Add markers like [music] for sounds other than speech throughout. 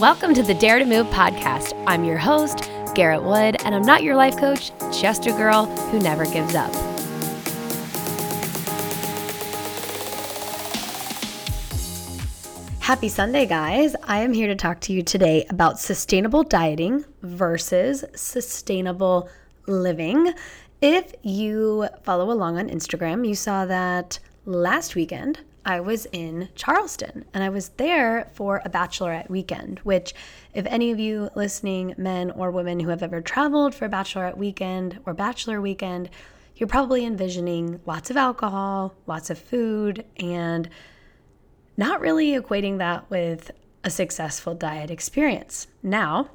Welcome to the Dare to Move podcast. I'm your host, Garrett Wood, and I'm not your life coach, just a girl who never gives up. Happy Sunday, guys. I am here to talk to you today about sustainable dieting versus sustainable living. If you follow along on Instagram, you saw that last weekend I was in Charleston and I was there for a bachelorette weekend, which, if any of you listening, men or women who have ever traveled for a bachelorette weekend or bachelor weekend, you're probably envisioning lots of alcohol, lots of food, and not really equating that with a successful diet experience. Now,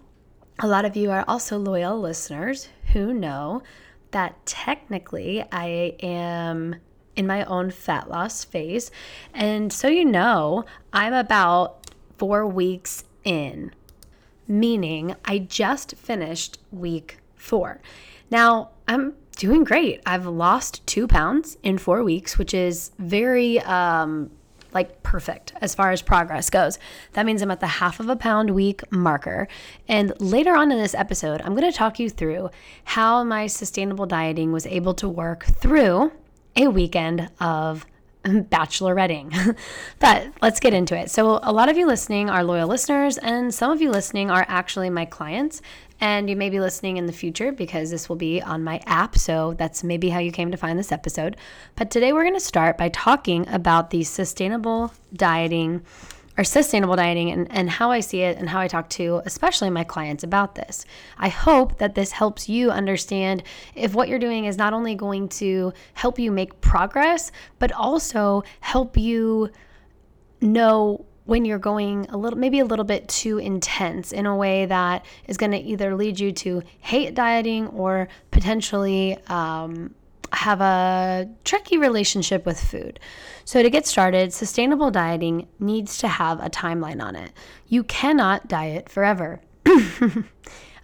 a lot of you are also loyal listeners who know that technically I am in my own fat loss phase. And so you know, I'm about four weeks in, meaning I just finished week four. Now, I'm doing great. I've lost two pounds in four weeks, which is very, um, like perfect as far as progress goes. That means I'm at the half of a pound week marker. And later on in this episode, I'm going to talk you through how my sustainable dieting was able to work through a weekend of bacheloretting. [laughs] but let's get into it. So, a lot of you listening are loyal listeners, and some of you listening are actually my clients. And you may be listening in the future because this will be on my app. So, that's maybe how you came to find this episode. But today, we're going to start by talking about the sustainable dieting or sustainable dieting and, and how I see it and how I talk to especially my clients about this. I hope that this helps you understand if what you're doing is not only going to help you make progress, but also help you know when you're going a little maybe a little bit too intense in a way that is going to either lead you to hate dieting or potentially um, have a tricky relationship with food. So, to get started, sustainable dieting needs to have a timeline on it. You cannot diet forever. [laughs]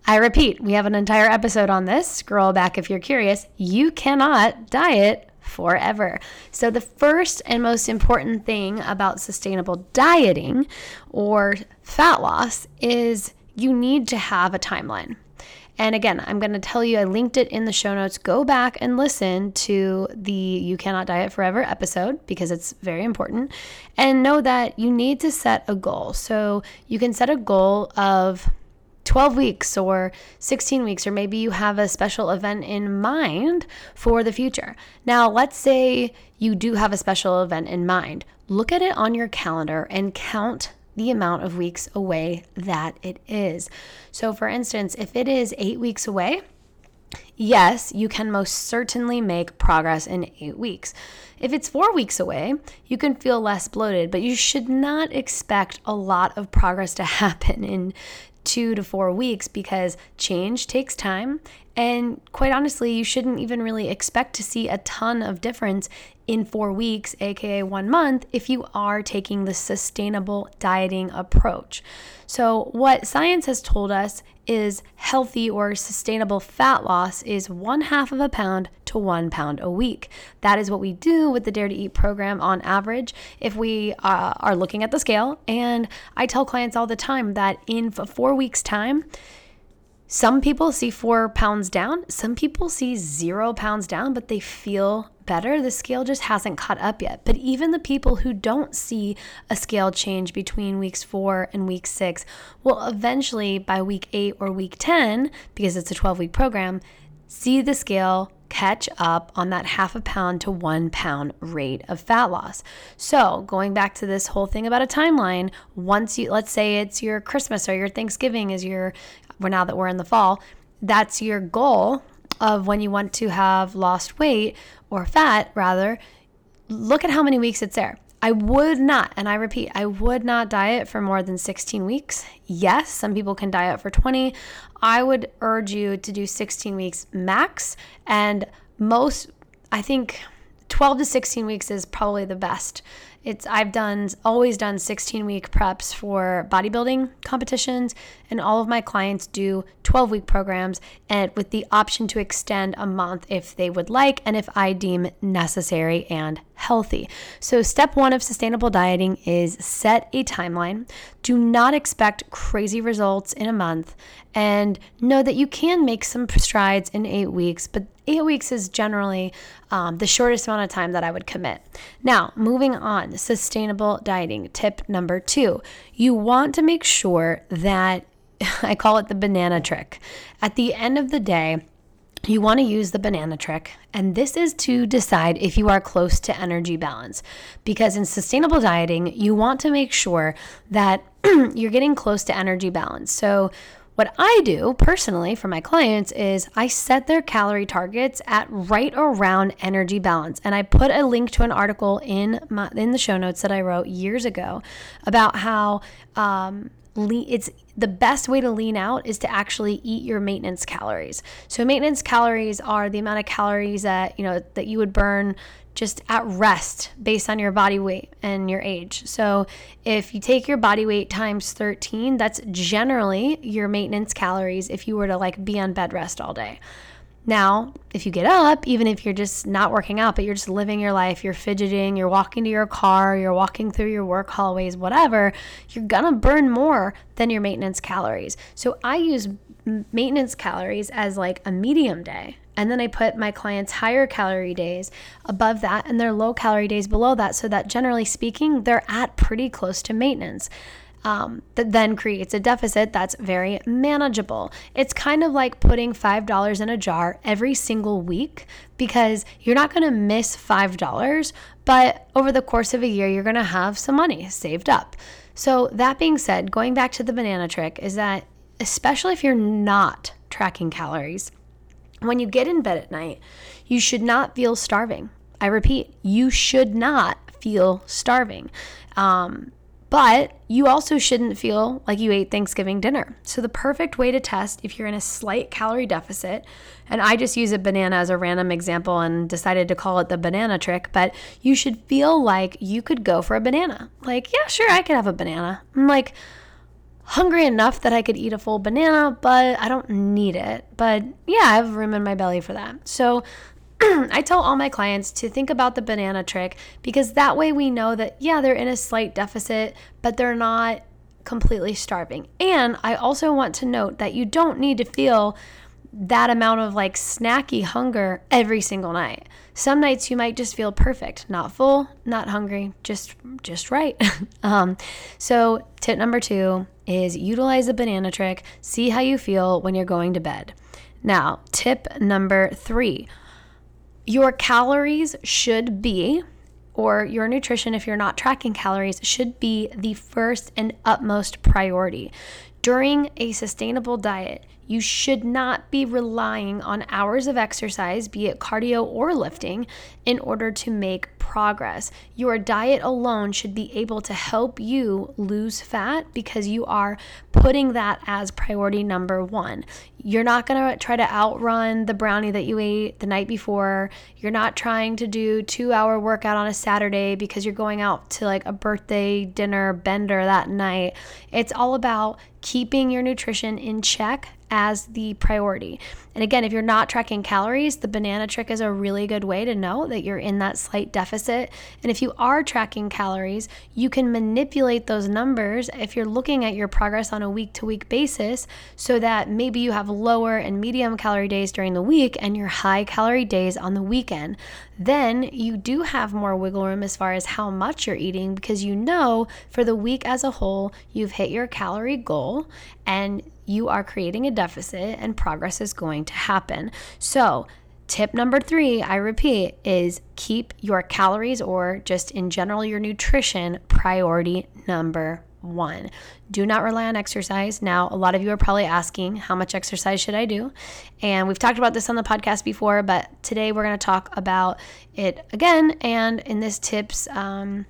I repeat, we have an entire episode on this. Scroll back if you're curious. You cannot diet forever. So, the first and most important thing about sustainable dieting or fat loss is you need to have a timeline. And again, I'm going to tell you, I linked it in the show notes. Go back and listen to the You Cannot Diet Forever episode because it's very important. And know that you need to set a goal. So you can set a goal of 12 weeks or 16 weeks, or maybe you have a special event in mind for the future. Now, let's say you do have a special event in mind. Look at it on your calendar and count the amount of weeks away that it is. So, for instance, if it is eight weeks away, yes, you can most certainly make progress in eight weeks. If it's four weeks away, you can feel less bloated, but you should not expect a lot of progress to [laughs] happen in two to four weeks because change takes time. And quite honestly, you shouldn't even really expect to see a ton of difference in four weeks, aka one month, if you are taking the sustainable dieting approach. So, what science has told us is healthy or sustainable fat loss is one half of a pound to one pound a week. That is what we do with the Dare to Eat program on average. If we uh, are looking at the scale, and I tell clients all the time that in four weeks' time, some people see four pounds down, some people see zero pounds down, but they feel better. The scale just hasn't caught up yet. But even the people who don't see a scale change between weeks four and week six will eventually, by week eight or week 10, because it's a 12 week program, see the scale catch up on that half a pound to one pound rate of fat loss. So, going back to this whole thing about a timeline, once you, let's say it's your Christmas or your Thanksgiving is your well, now that we're in the fall, that's your goal of when you want to have lost weight or fat, rather, look at how many weeks it's there. I would not, and I repeat, I would not diet for more than 16 weeks. Yes, some people can diet for 20. I would urge you to do 16 weeks max. And most, I think 12 to 16 weeks is probably the best it's I've done always done 16 week preps for bodybuilding competitions and all of my clients do 12 week programs and with the option to extend a month if they would like and if I deem necessary and healthy. So step 1 of sustainable dieting is set a timeline. Do not expect crazy results in a month and know that you can make some strides in 8 weeks, but eight weeks is generally um, the shortest amount of time that I would commit. Now, moving on, sustainable dieting. Tip number two you want to make sure that [laughs] I call it the banana trick. At the end of the day, you want to use the banana trick, and this is to decide if you are close to energy balance. Because in sustainable dieting, you want to make sure that [clears throat] you're getting close to energy balance. So, what I do personally for my clients is I set their calorie targets at right around energy balance. And I put a link to an article in my, in the show notes that I wrote years ago about how um, it's the best way to lean out is to actually eat your maintenance calories. So maintenance calories are the amount of calories that, you know, that you would burn just at rest based on your body weight and your age. So if you take your body weight times 13, that's generally your maintenance calories if you were to like be on bed rest all day. Now, if you get up, even if you're just not working out, but you're just living your life, you're fidgeting, you're walking to your car, you're walking through your work hallways, whatever, you're gonna burn more than your maintenance calories. So I use maintenance calories as like a medium day. And then I put my clients' higher calorie days above that and their low calorie days below that, so that generally speaking, they're at pretty close to maintenance. Um, that then creates a deficit that's very manageable. It's kind of like putting $5 in a jar every single week because you're not going to miss $5, but over the course of a year, you're going to have some money saved up. So, that being said, going back to the banana trick, is that especially if you're not tracking calories, when you get in bed at night, you should not feel starving. I repeat, you should not feel starving. Um, but you also shouldn't feel like you ate Thanksgiving dinner. So, the perfect way to test if you're in a slight calorie deficit, and I just use a banana as a random example and decided to call it the banana trick, but you should feel like you could go for a banana. Like, yeah, sure, I could have a banana. I'm like, hungry enough that I could eat a full banana, but I don't need it. But yeah, I have room in my belly for that. So [clears throat] I tell all my clients to think about the banana trick because that way we know that, yeah, they're in a slight deficit, but they're not completely starving. And I also want to note that you don't need to feel that amount of like snacky hunger every single night. Some nights you might just feel perfect, not full, not hungry, just just right. [laughs] um, so tip number two is utilize the banana trick. See how you feel when you're going to bed. Now, tip number three: your calories should be or your nutrition, if you're not tracking calories, should be the first and utmost priority. During a sustainable diet, you should not be relying on hours of exercise, be it cardio or lifting, in order to make progress. Your diet alone should be able to help you lose fat because you are putting that as priority number one. You're not going to try to outrun the brownie that you ate the night before. You're not trying to do 2-hour workout on a Saturday because you're going out to like a birthday dinner bender that night. It's all about keeping your nutrition in check as the priority. And again, if you're not tracking calories, the banana trick is a really good way to know that you're in that slight deficit. And if you are tracking calories, you can manipulate those numbers if you're looking at your progress on a week to week basis so that maybe you have lower and medium calorie days during the week and your high calorie days on the weekend. Then you do have more wiggle room as far as how much you're eating because you know for the week as a whole, you've hit your calorie goal and you are creating a deficit and progress is going to happen. So, tip number three, I repeat, is keep your calories or just in general your nutrition priority number one. Do not rely on exercise. Now, a lot of you are probably asking, how much exercise should I do? And we've talked about this on the podcast before, but today we're going to talk about it again. And in this tips um,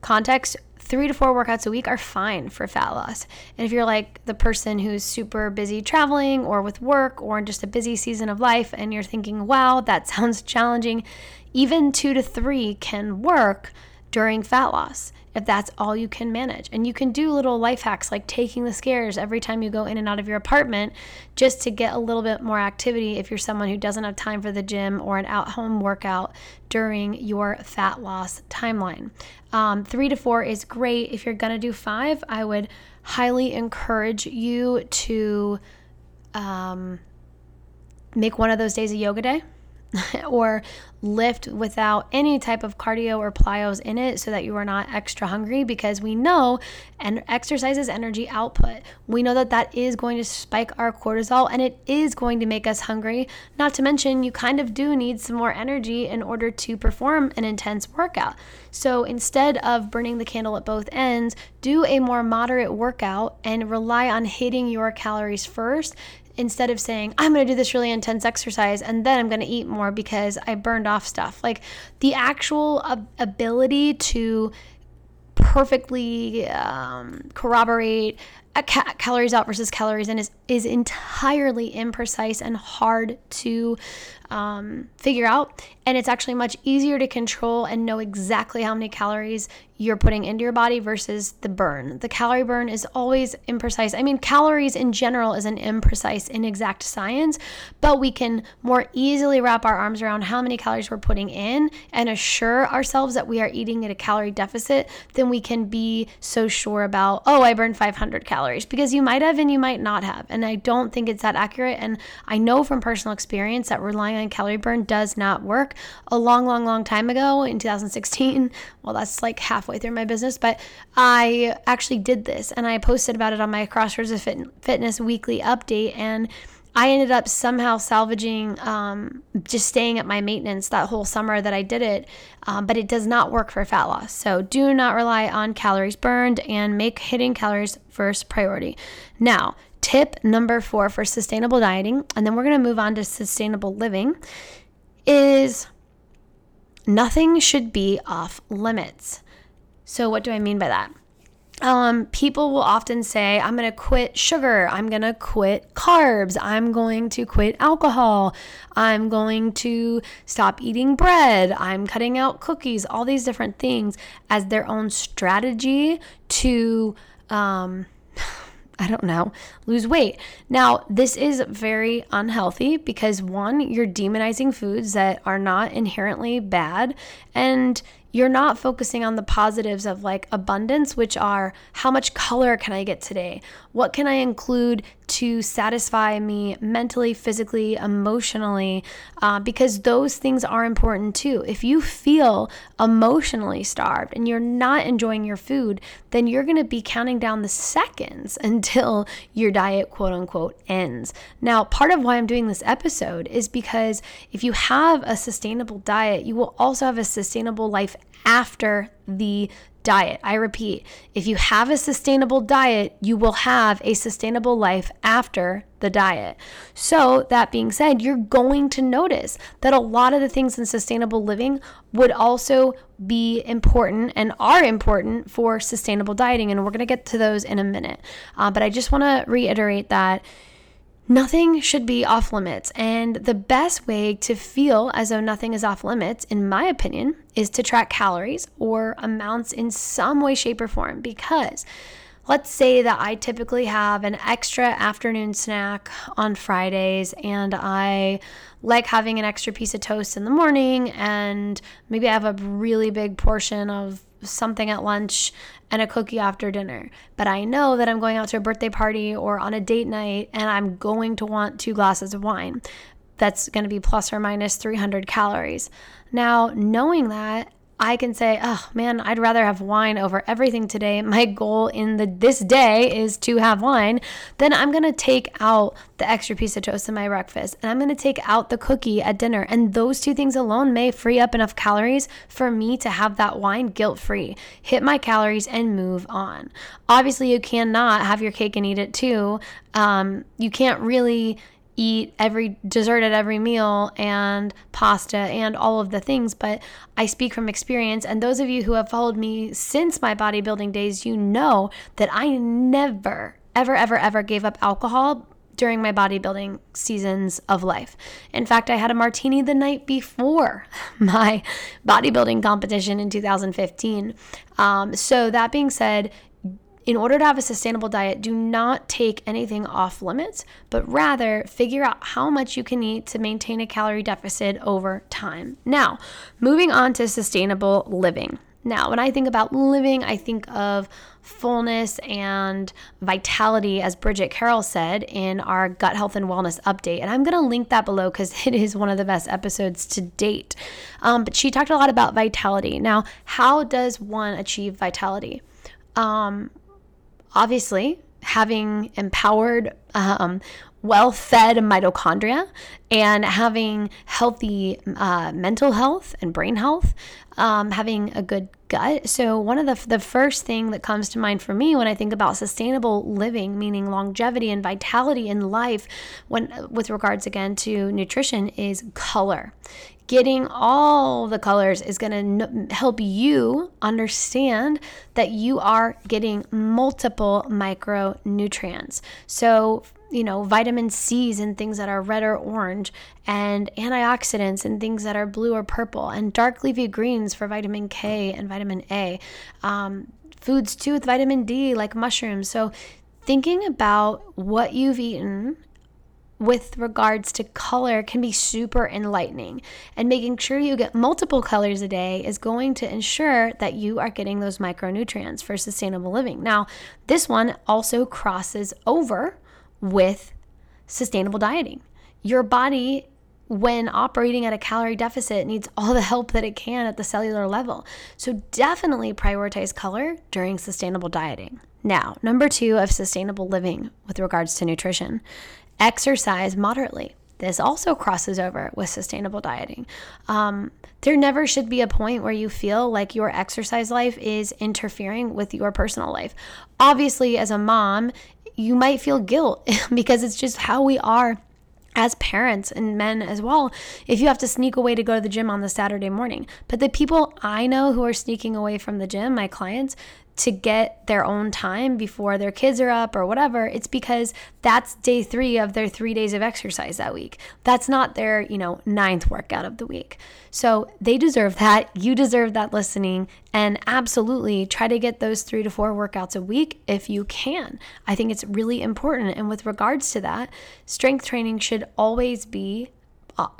context, three to four workouts a week are fine for fat loss. And if you're like the person who's super busy traveling or with work or in just a busy season of life and you're thinking, wow, that [laughs] sounds challenging, even two to three can work during fat loss if that's all you can manage. And you can do little life hacks like taking the stairs every time you go in and out of your apartment just to get a little bit more activity if you're someone who doesn't have time for the gym or an at home workout during your fat loss timeline. Um, three to four is great. If you're to do five, I would highly encourage you to um, make one of those days a yoga day [laughs] or lift without any type of cardio or plyos in it so that you are not extra hungry because we know and exercise is energy output. We know that that is going to spike our cortisol and it is going to make us hungry. Not to mention, you kind of do need some more energy in order to perform an intense workout. So instead of burning the candle at both ends, do a more moderate workout and rely on hitting your calories first instead of saying, I'm going to do this really intense exercise and then I'm going to eat more because I burned off stuff. Like the actual ability to perfectly um, corroborate ca- calories out versus calories in is, is entirely imprecise and hard to um, figure out. And it's actually much easier to control and know exactly how many calories you're putting into your body versus the burn. The calorie burn is always imprecise. I mean, calories in general is an imprecise, inexact science, but we can more easily wrap our arms around how many calories we're putting in and assure ourselves that we are eating at a calorie deficit than we can be so sure about, oh, I burned 500 calories because you might have and you might not have. And I don't think it's that accurate. And I know from personal experience that relying on calorie burn does not work. A long, long, long time ago in 2016, well, that's like halfway through my business, but I actually did this and I posted about it on my Crossroads of Fitness weekly update. And I ended up somehow salvaging um, just staying at my maintenance that whole summer that I did it, um, but it does not work for fat loss. So do not rely on calories burned and make hitting calories first priority. Now, tip number four for sustainable dieting, and then we're going to move on to sustainable living, is nothing should be off limits. So, what do I mean by that? Um, people will often say, I'm going to quit sugar. I'm going to quit carbs. I'm going to quit alcohol. I'm going to stop eating bread. I'm cutting out cookies, all these different things as their own strategy to um, I don't know, lose weight. Now, this is very unhealthy because one, you're demonizing foods that are not inherently bad. And you're not focusing on the positives of like abundance, which are how much color can I get today? What can I include to satisfy me mentally, physically, emotionally? Uh, because those things are important too. If you feel emotionally starved and you're not enjoying your food, then you're going to be counting down the seconds [laughs] until your diet, quote unquote, ends. Now, part of why I'm doing this episode is because if you have a sustainable diet, you will also have a sustainable life after the diet. I repeat, if you have a sustainable diet, you will have a sustainable life after the diet. So, that being said, you're going to notice that a lot of the things in sustainable living would also be important and are important for sustainable dieting. And we're going to get to those in a minute. Uh, but I just want to reiterate that Nothing should be off limits. And the best way to feel as though nothing is off limits, in my opinion, is to track calories or amounts in some way, shape, or form. Because let's say that I typically have an extra afternoon snack on Fridays and I like having an extra piece of toast in the morning, and maybe I have a really big portion of something at lunch and a cookie after dinner. But I know that I'm going out to a birthday party or on a date night and I'm going to want two glasses of wine. That's going to be plus or minus 300 calories. Now, knowing that, I can say, oh man, I'd rather have wine over everything today. My goal in the this day is to have wine. Then I'm gonna take out the extra piece of toast in my breakfast and I'm gonna take out the cookie at dinner. And those two things alone may free up enough calories for me to have that wine guilt free, hit my calories and move on. Obviously, you cannot have your cake and eat it too. Um, you can't really eat every dessert at every meal and pasta and all of the things, but I speak from experience. And those of you who have followed me since my bodybuilding days, you know that I never, ever, ever, ever gave up alcohol during my bodybuilding seasons of life. In fact, I had a martini the night before [laughs] my bodybuilding competition in 2015. Um, so, that being said, in order to have a sustainable diet, do not take anything off limits, but rather figure out how much you can eat to maintain a calorie deficit over time. Now, moving on to sustainable living. Now, when I think about living, I think of fullness and vitality, as Bridget Carroll said in our gut health and wellness update. And I'm going to link that below because [laughs] it is one of the best episodes to date. Um, but she talked a lot about vitality. Now, how does one achieve vitality? Um, obviously, having empowered, um, well fed mitochondria and having healthy uh, mental health and brain health, um, having a good gut. So, one of the, the first thing that comes to mind for me when I think about sustainable living, meaning longevity and vitality in life, when with regards again to nutrition, is color getting all the colors is going to n- help you understand that you are getting multiple micronutrients. So, you know, vitamin C's and things that are red or orange, and antioxidants and things that are blue or purple, and dark leafy greens for vitamin K and vitamin A. Um, foods too with vitamin D, like mushrooms. So, thinking about what you've eaten with regards to color can be super enlightening. And making sure you get multiple colors a day is going to ensure that you are getting those micronutrients for sustainable living. Now, this one also crosses over with sustainable dieting. Your body when operating at a calorie deficit needs all the help that it can at the cellular level. So definitely prioritize color during sustainable dieting. Now, number 2 of sustainable living with regards to nutrition exercise moderately. This also crosses over with sustainable dieting. Um, there never should be a point where you feel like your exercise life is interfering with your personal life. Obviously, as a mom, you might feel guilt [laughs] because it's just how we are as parents and men as well, if you have to sneak away to go to the gym on the Saturday morning. But the people I know who are sneaking away from the gym, my clients, to get their own time before their kids are up or whatever, it's because that's day three of their three days of exercise that week. That's not their, you know, ninth workout of the week. So they deserve that. You deserve that listening. And absolutely try to get those three to four workouts a week if you can. I think it's really important. And with regards to that, strength training should always be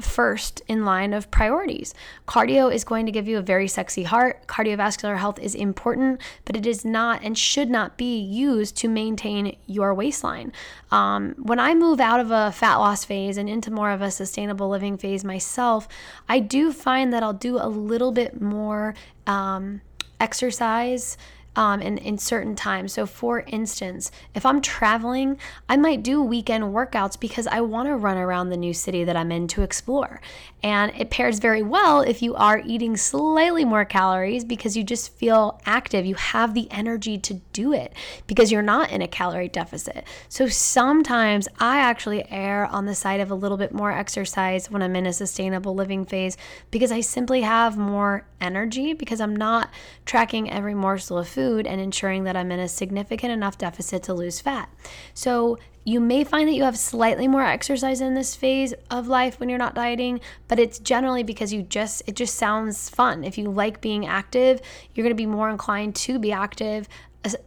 first in line of priorities. Cardio is going to give you a very sexy heart. Cardiovascular health is important, but it is not and should not be used to maintain your waistline. Um, when I move out of a fat loss phase and into more of a sustainable living phase myself, I do find that I'll do a little bit more um, exercise um, in, in certain times. So, for instance, if I'm traveling, I might do weekend workouts because I want to run around the new city that I'm in to explore. And it pairs very well if you are eating slightly more calories because you just feel active. You have the energy to do it because you're not in a calorie deficit. So, sometimes I actually err on the side of a little bit more exercise when I'm in a sustainable living phase because I simply have more energy because I'm not tracking every morsel of food and ensuring that I'm in a significant enough deficit to lose fat. So, you may find that you have slightly more exercise in this phase of life when you're not dieting, but it's generally because you just it just sounds fun. If you like being active, you're going to be more inclined to be active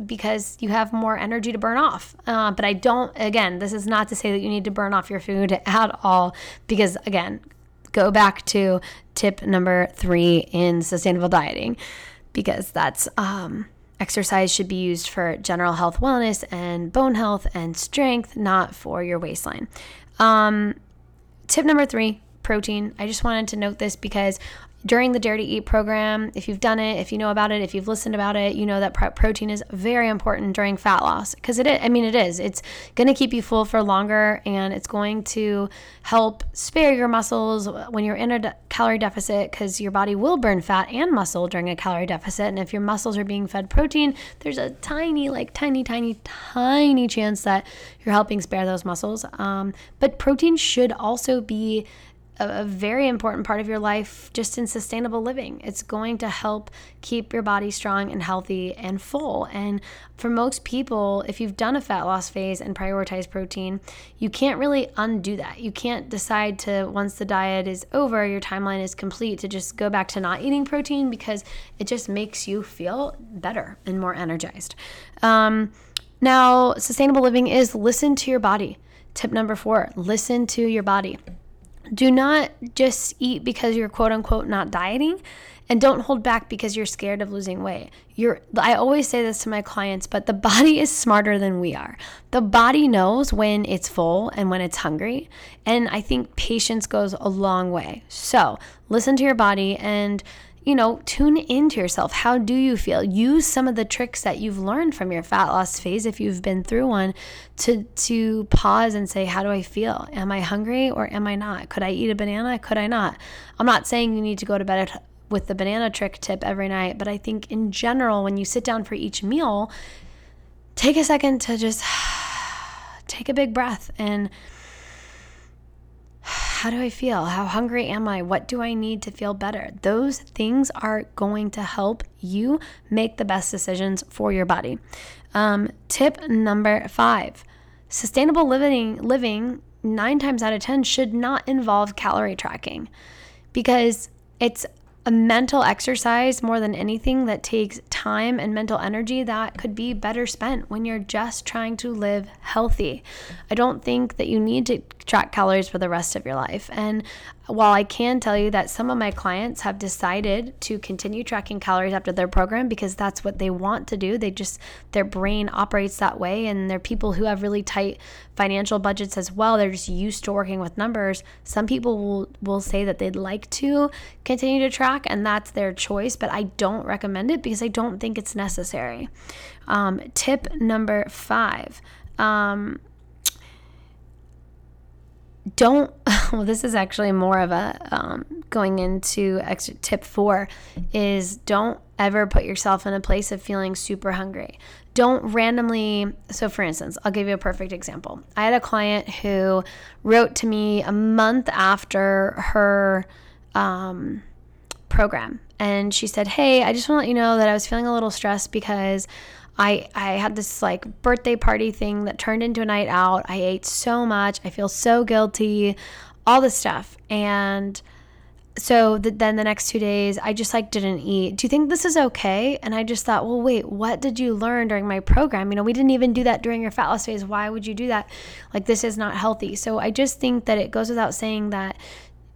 because you have more energy to burn off. Uh, but I don't, again, this is not to say that you need to burn off your food at all, because again, go back to tip number three in sustainable dieting, because that's um, Exercise should be used for general health, wellness, and bone health and strength, not for your waistline. Um, tip number three protein. I just wanted to note this because during the Dare to Eat program, if you've done it, if you know about it, if you've listened about it, you know that protein is very important during fat loss because it is, I mean, it is. It's going to keep you full for longer and it's going to help spare your muscles when you're in a de- calorie deficit because your body will burn fat and muscle during a calorie deficit. And if your muscles are being fed protein, there's a tiny, like tiny, tiny, tiny chance that you're helping spare those muscles. Um, but protein should also be a, very important part of your life just in sustainable living. It's going to help keep your body strong and healthy and full. And for most people, if you've done a fat loss phase and prioritized protein, you can't really undo that. You can't decide to, once the diet is over, your timeline is complete, to just go back to not eating protein because it just makes you feel better and more energized. Um, now, sustainable living is listen to your body. Tip number four listen to your body. Do not just eat because you're quote unquote not dieting and don't hold back because you're scared of losing weight. You're I always say this to my clients, but the [laughs] body is smarter than we are. The body knows when it's full and when it's hungry, and I think patience goes a long way. So, listen to your body and you know, tune into yourself. How do you feel? Use some of the tricks that you've learned from your fat loss phase if you've been through one to to pause and say, how do I feel? Am I hungry or am I not? Could I eat a banana? Could I not? I'm not saying you need to go to bed with the banana trick tip every night, but I think in general when you sit down for each meal, take a second to just [sighs] take a big breath and how do I feel? How hungry am I? What do I need to feel better? Those things are going to help you make the best decisions for your body. Um, tip number five sustainable living, living nine times out of 10 should not involve calorie tracking because it's a mental exercise more than anything that takes time and mental energy that could be better spent when you're just trying to live healthy. I don't think that you need to track calories for the rest of your life. And while I can tell you that some of my clients have decided to continue tracking calories after their program because that's what they want to do, they just, their brain operates that way. And they're people who have really tight financial budgets as well. They're just used to working with numbers. Some people will, will say that they'd like to continue to track, and that's their choice, but I don't recommend it because I don't think it's necessary. Um, tip number five. Um, don't [laughs] well this is actually more of a um, going into extra tip four is don't ever put yourself in a place of feeling super hungry. Don't randomly so for instance i'll give you a perfect example. I had a client who wrote to me a month after her um, program. And she said hey i just want to let you know that i was feeling a little stressed because I, I had this like birthday party thing that turned into a night out. I ate so much. I feel so guilty, all this stuff. And so the, then the next two days, I just like didn't eat. Do you think this is okay? And I just thought, well, wait, what did you learn during my program? You know, we didn't even do that during your fat loss phase. Why would you do that? Like, this is not healthy. So I just think that it goes without saying that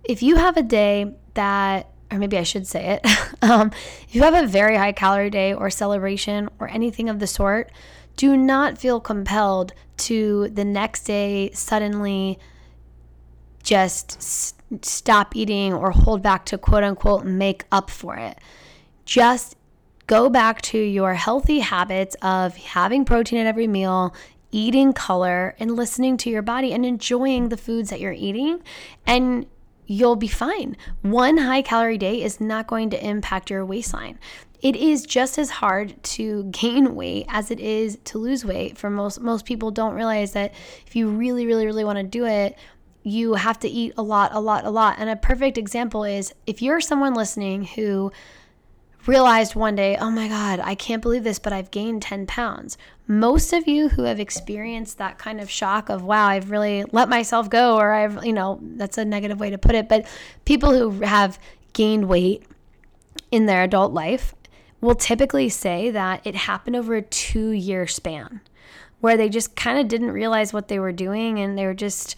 if you have a day that or maybe I should say it, [laughs] um, if you have a very high calorie day or celebration or anything of the sort, do not feel compelled to the next day suddenly just s- stop eating or hold back to quote unquote make up for it. Just go back to your healthy habits of having protein at every meal, eating color, and listening to your body and enjoying the foods that you're eating. And you'll be fine. One high calorie day is not going to impact your waistline. It is just as hard to [laughs] gain weight as it is to lose weight. For most most people don't realize that if you really really really want to do it, you have to eat a lot a lot a lot. And a perfect example is if you're someone listening who realized one day, oh my God, I can't believe this, but I've gained 10 pounds. Most of you who have experienced that kind of shock of, wow, I've really let myself go, or I've, you know, that's a negative way to put it, but people who have gained weight in their adult life will typically say that it happened over a two year span where they just kind of didn't realize what they were doing and they were just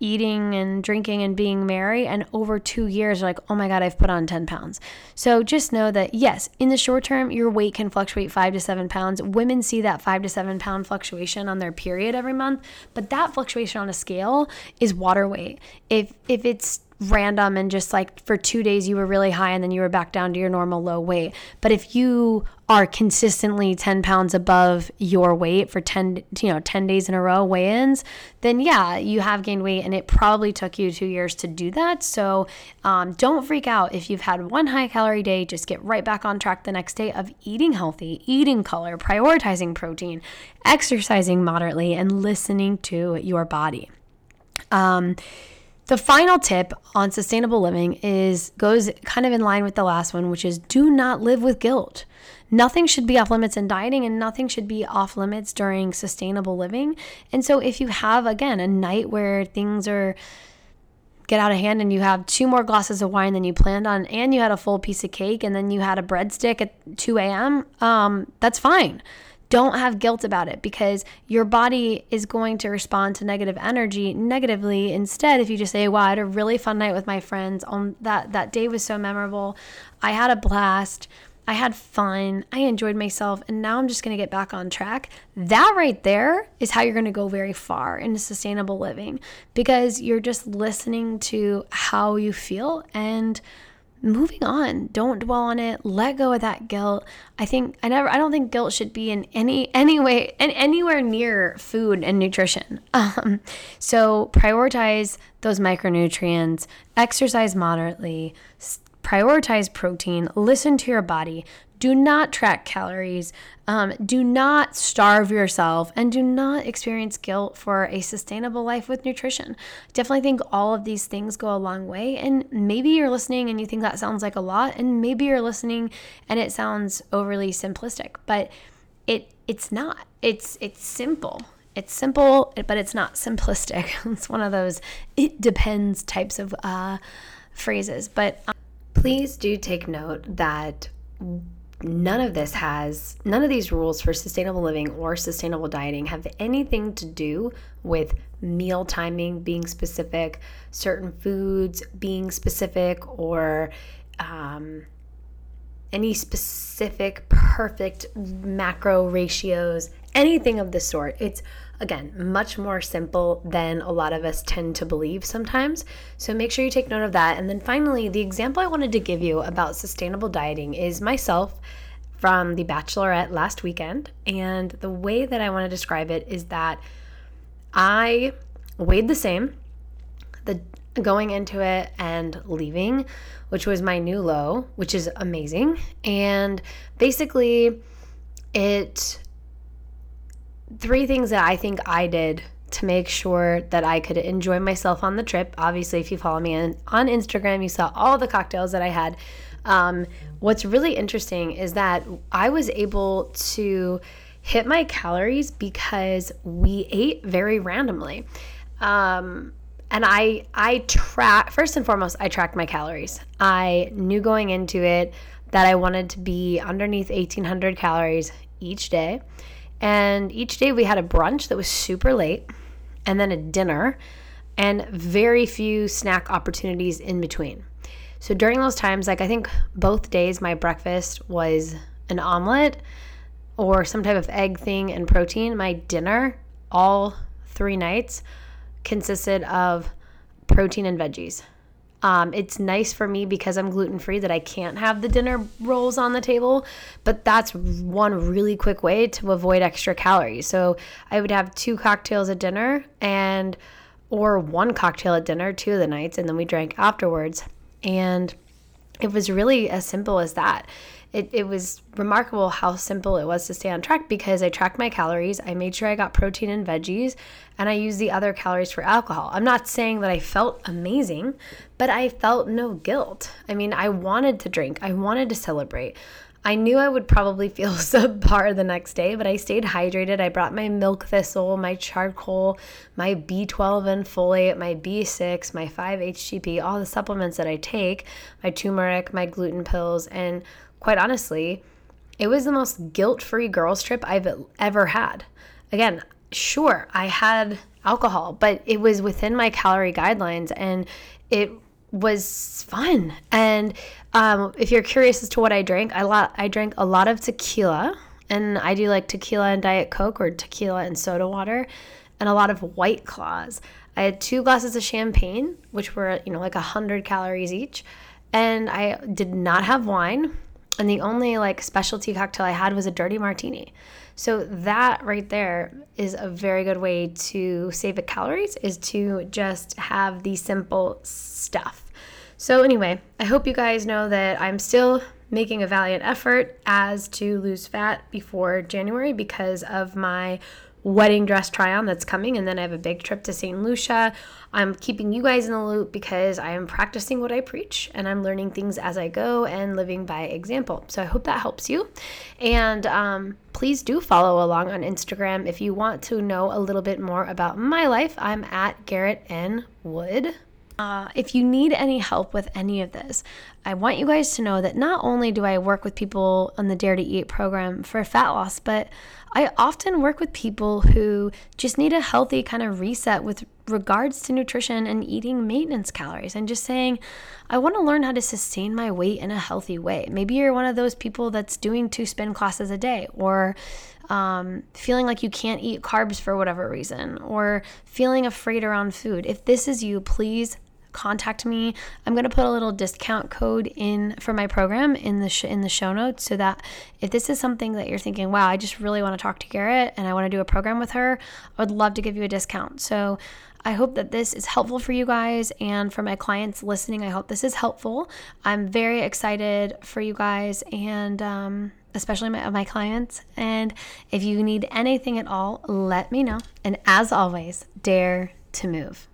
eating and drinking and being merry and over two years like oh my god i've put on 10 pounds. So just know that yes in the short term your weight can fluctuate five to seven pounds. Women see that five to seven pound fluctuation on their period every month but that fluctuation on a scale is water weight. If if it's random and just like for two days you were really high and then you were back down to your normal low weight. But if you are consistently 10 pounds above your weight for 10 you know 10 days in a row weigh-ins then yeah you have gained weight and it probably took you two years to do that. So um, don't freak out if you've had one high calorie day. Just get right back on track the next day of eating healthy eating color prioritizing protein exercising moderately and listening to your body. Um, the final tip on sustainable living is goes kind of in line with the last one, which is do not live with guilt. Nothing should be off limits in dieting and nothing should be off limits during sustainable living. And so if you have again a night where things are get out of hand and you have two more glasses of wine than you planned on and you had a full piece of cake and then you had a breadstick at 2 a.m um, that's fine don't have guilt about it because your body is going to respond to negative energy negatively instead if you just say wow i had a really fun night with my friends. On that that day was so memorable. I had a blast. I had fun, I enjoyed myself, and now I'm just gonna get back on track. That right there is how you're gonna go very far into sustainable living because you're just listening to how you feel and moving on. Don't dwell on it. Let go of that guilt. I think i never i don't think guilt should be in any [laughs] any way and anywhere near food and nutrition. [laughs] Um, so prioritize those micronutrients. Exercise moderately. Prioritize protein. Listen to your body do not track calories. Um, do not starve yourself and do not experience guilt for a sustainable life with nutrition. Definitely think all of these things go a long way. And maybe you're listening and you think that sounds like a lot, and maybe you're listening and it sounds overly simplistic, but it it's not. It's it's simple. It's simple, but it's not simplistic. [laughs] it's one of those it depends types of uh, phrases. But um, please do take note that none of this has, none of these rules for sustainable living or sustainable dieting have anything to do with meal timing being specific, certain foods being specific, or um, any specific perfect macro ratios, anything of the sort. It's again much more simple than a lot of us tend to believe sometimes. So make sure you take note of that. And then finally, the example I wanted to give you about sustainable dieting is myself from The Bachelorette last weekend. And the way that I want to describe it is that I weighed the same. The going into it and leaving, which was my new low, which is amazing. And basically, it three things that I think I did to make sure that I could enjoy myself on the trip. Obviously, if you follow me on, on Instagram, you saw all the cocktails that I had. Um, what's really interesting is that I was able to hit my calories because we ate very randomly. Um, and I I track first and foremost I tracked my calories. I knew going into it that I wanted to be underneath 1800 calories each day. And each day we had a brunch that was super late, and then a dinner, and very few snack opportunities in between. So during those times, like I think both days, my breakfast was an omelet or some type of egg thing and protein. My dinner, all three nights, consisted of protein and veggies. Um, it's nice for me because I'm gluten free that I can't have the dinner rolls on the table, but that's one really quick way to avoid extra calories. So I would have two cocktails at dinner and or one cocktail at dinner two of the nights, and then we drank afterwards. And it was really as simple as that it, it was remarkable how simple it was to stay on track because I tracked my calories, I made sure I got protein and veggies, and I used the other calories for alcohol. I'm not saying that I felt amazing, but I felt no guilt. I mean, I wanted to drink, I wanted to celebrate. I knew I would probably [laughs] feel [laughs] subpar the next day, but I stayed hydrated. I brought my milk thistle, my charcoal, my B12 and folate, my B6, my 5-HTP, all the supplements that I take, my turmeric, my gluten pills, and quite honestly, it was the most guilt free girls' trip I've ever had. Again, sure, I had alcohol, but it was within my calorie guidelines and it was fun. And um, if you're curious as to what I drank, I, lo- I drank a lot of tequila, and I do like tequila and Diet Coke or tequila and soda water, and a lot of White Claws. I had two glasses of champagne, which were, you know, like 100 calories each, and I did not have wine and the only like specialty cocktail I had was a dirty martini. So that right there is a very good way to save the calories is to just have the simple stuff. So anyway, I hope you guys know that I'm still making a valiant effort as to lose fat before January because of my wedding dress try on that's coming, and then I have a big trip to St. Lucia. I'm keeping you guys in the loop because I am practicing what I preach and I'm learning things as I go and living by example. So I hope that helps you. And um, please do follow along on Instagram if you want to know a little bit more about my life. I'm at Garrett N. Wood. Uh, if you need any help with any of this, I want you guys to know that not only do I work with people on the Dare to Eat program for fat loss, but I often work with people who just need a healthy kind of reset with regards to nutrition and eating maintenance calories and just saying, I want to learn how to sustain my weight in a healthy way. Maybe you're one of those people that's doing two spin classes a day or um, feeling like you can't eat carbs for whatever reason or feeling afraid around food. If this is you, please contact me. I'm going to put a little discount code in for my program in the sh- in the show notes so that if this is something that you're thinking, "Wow, I just really want to talk to Garrett and I want to do a program with her," I would love to give you a discount. So, I hope that this is helpful for you guys and for my clients listening. I hope this is helpful. I'm very excited for you guys and um, especially my, my clients. And if you need anything at all, let me know. And as always, dare to move.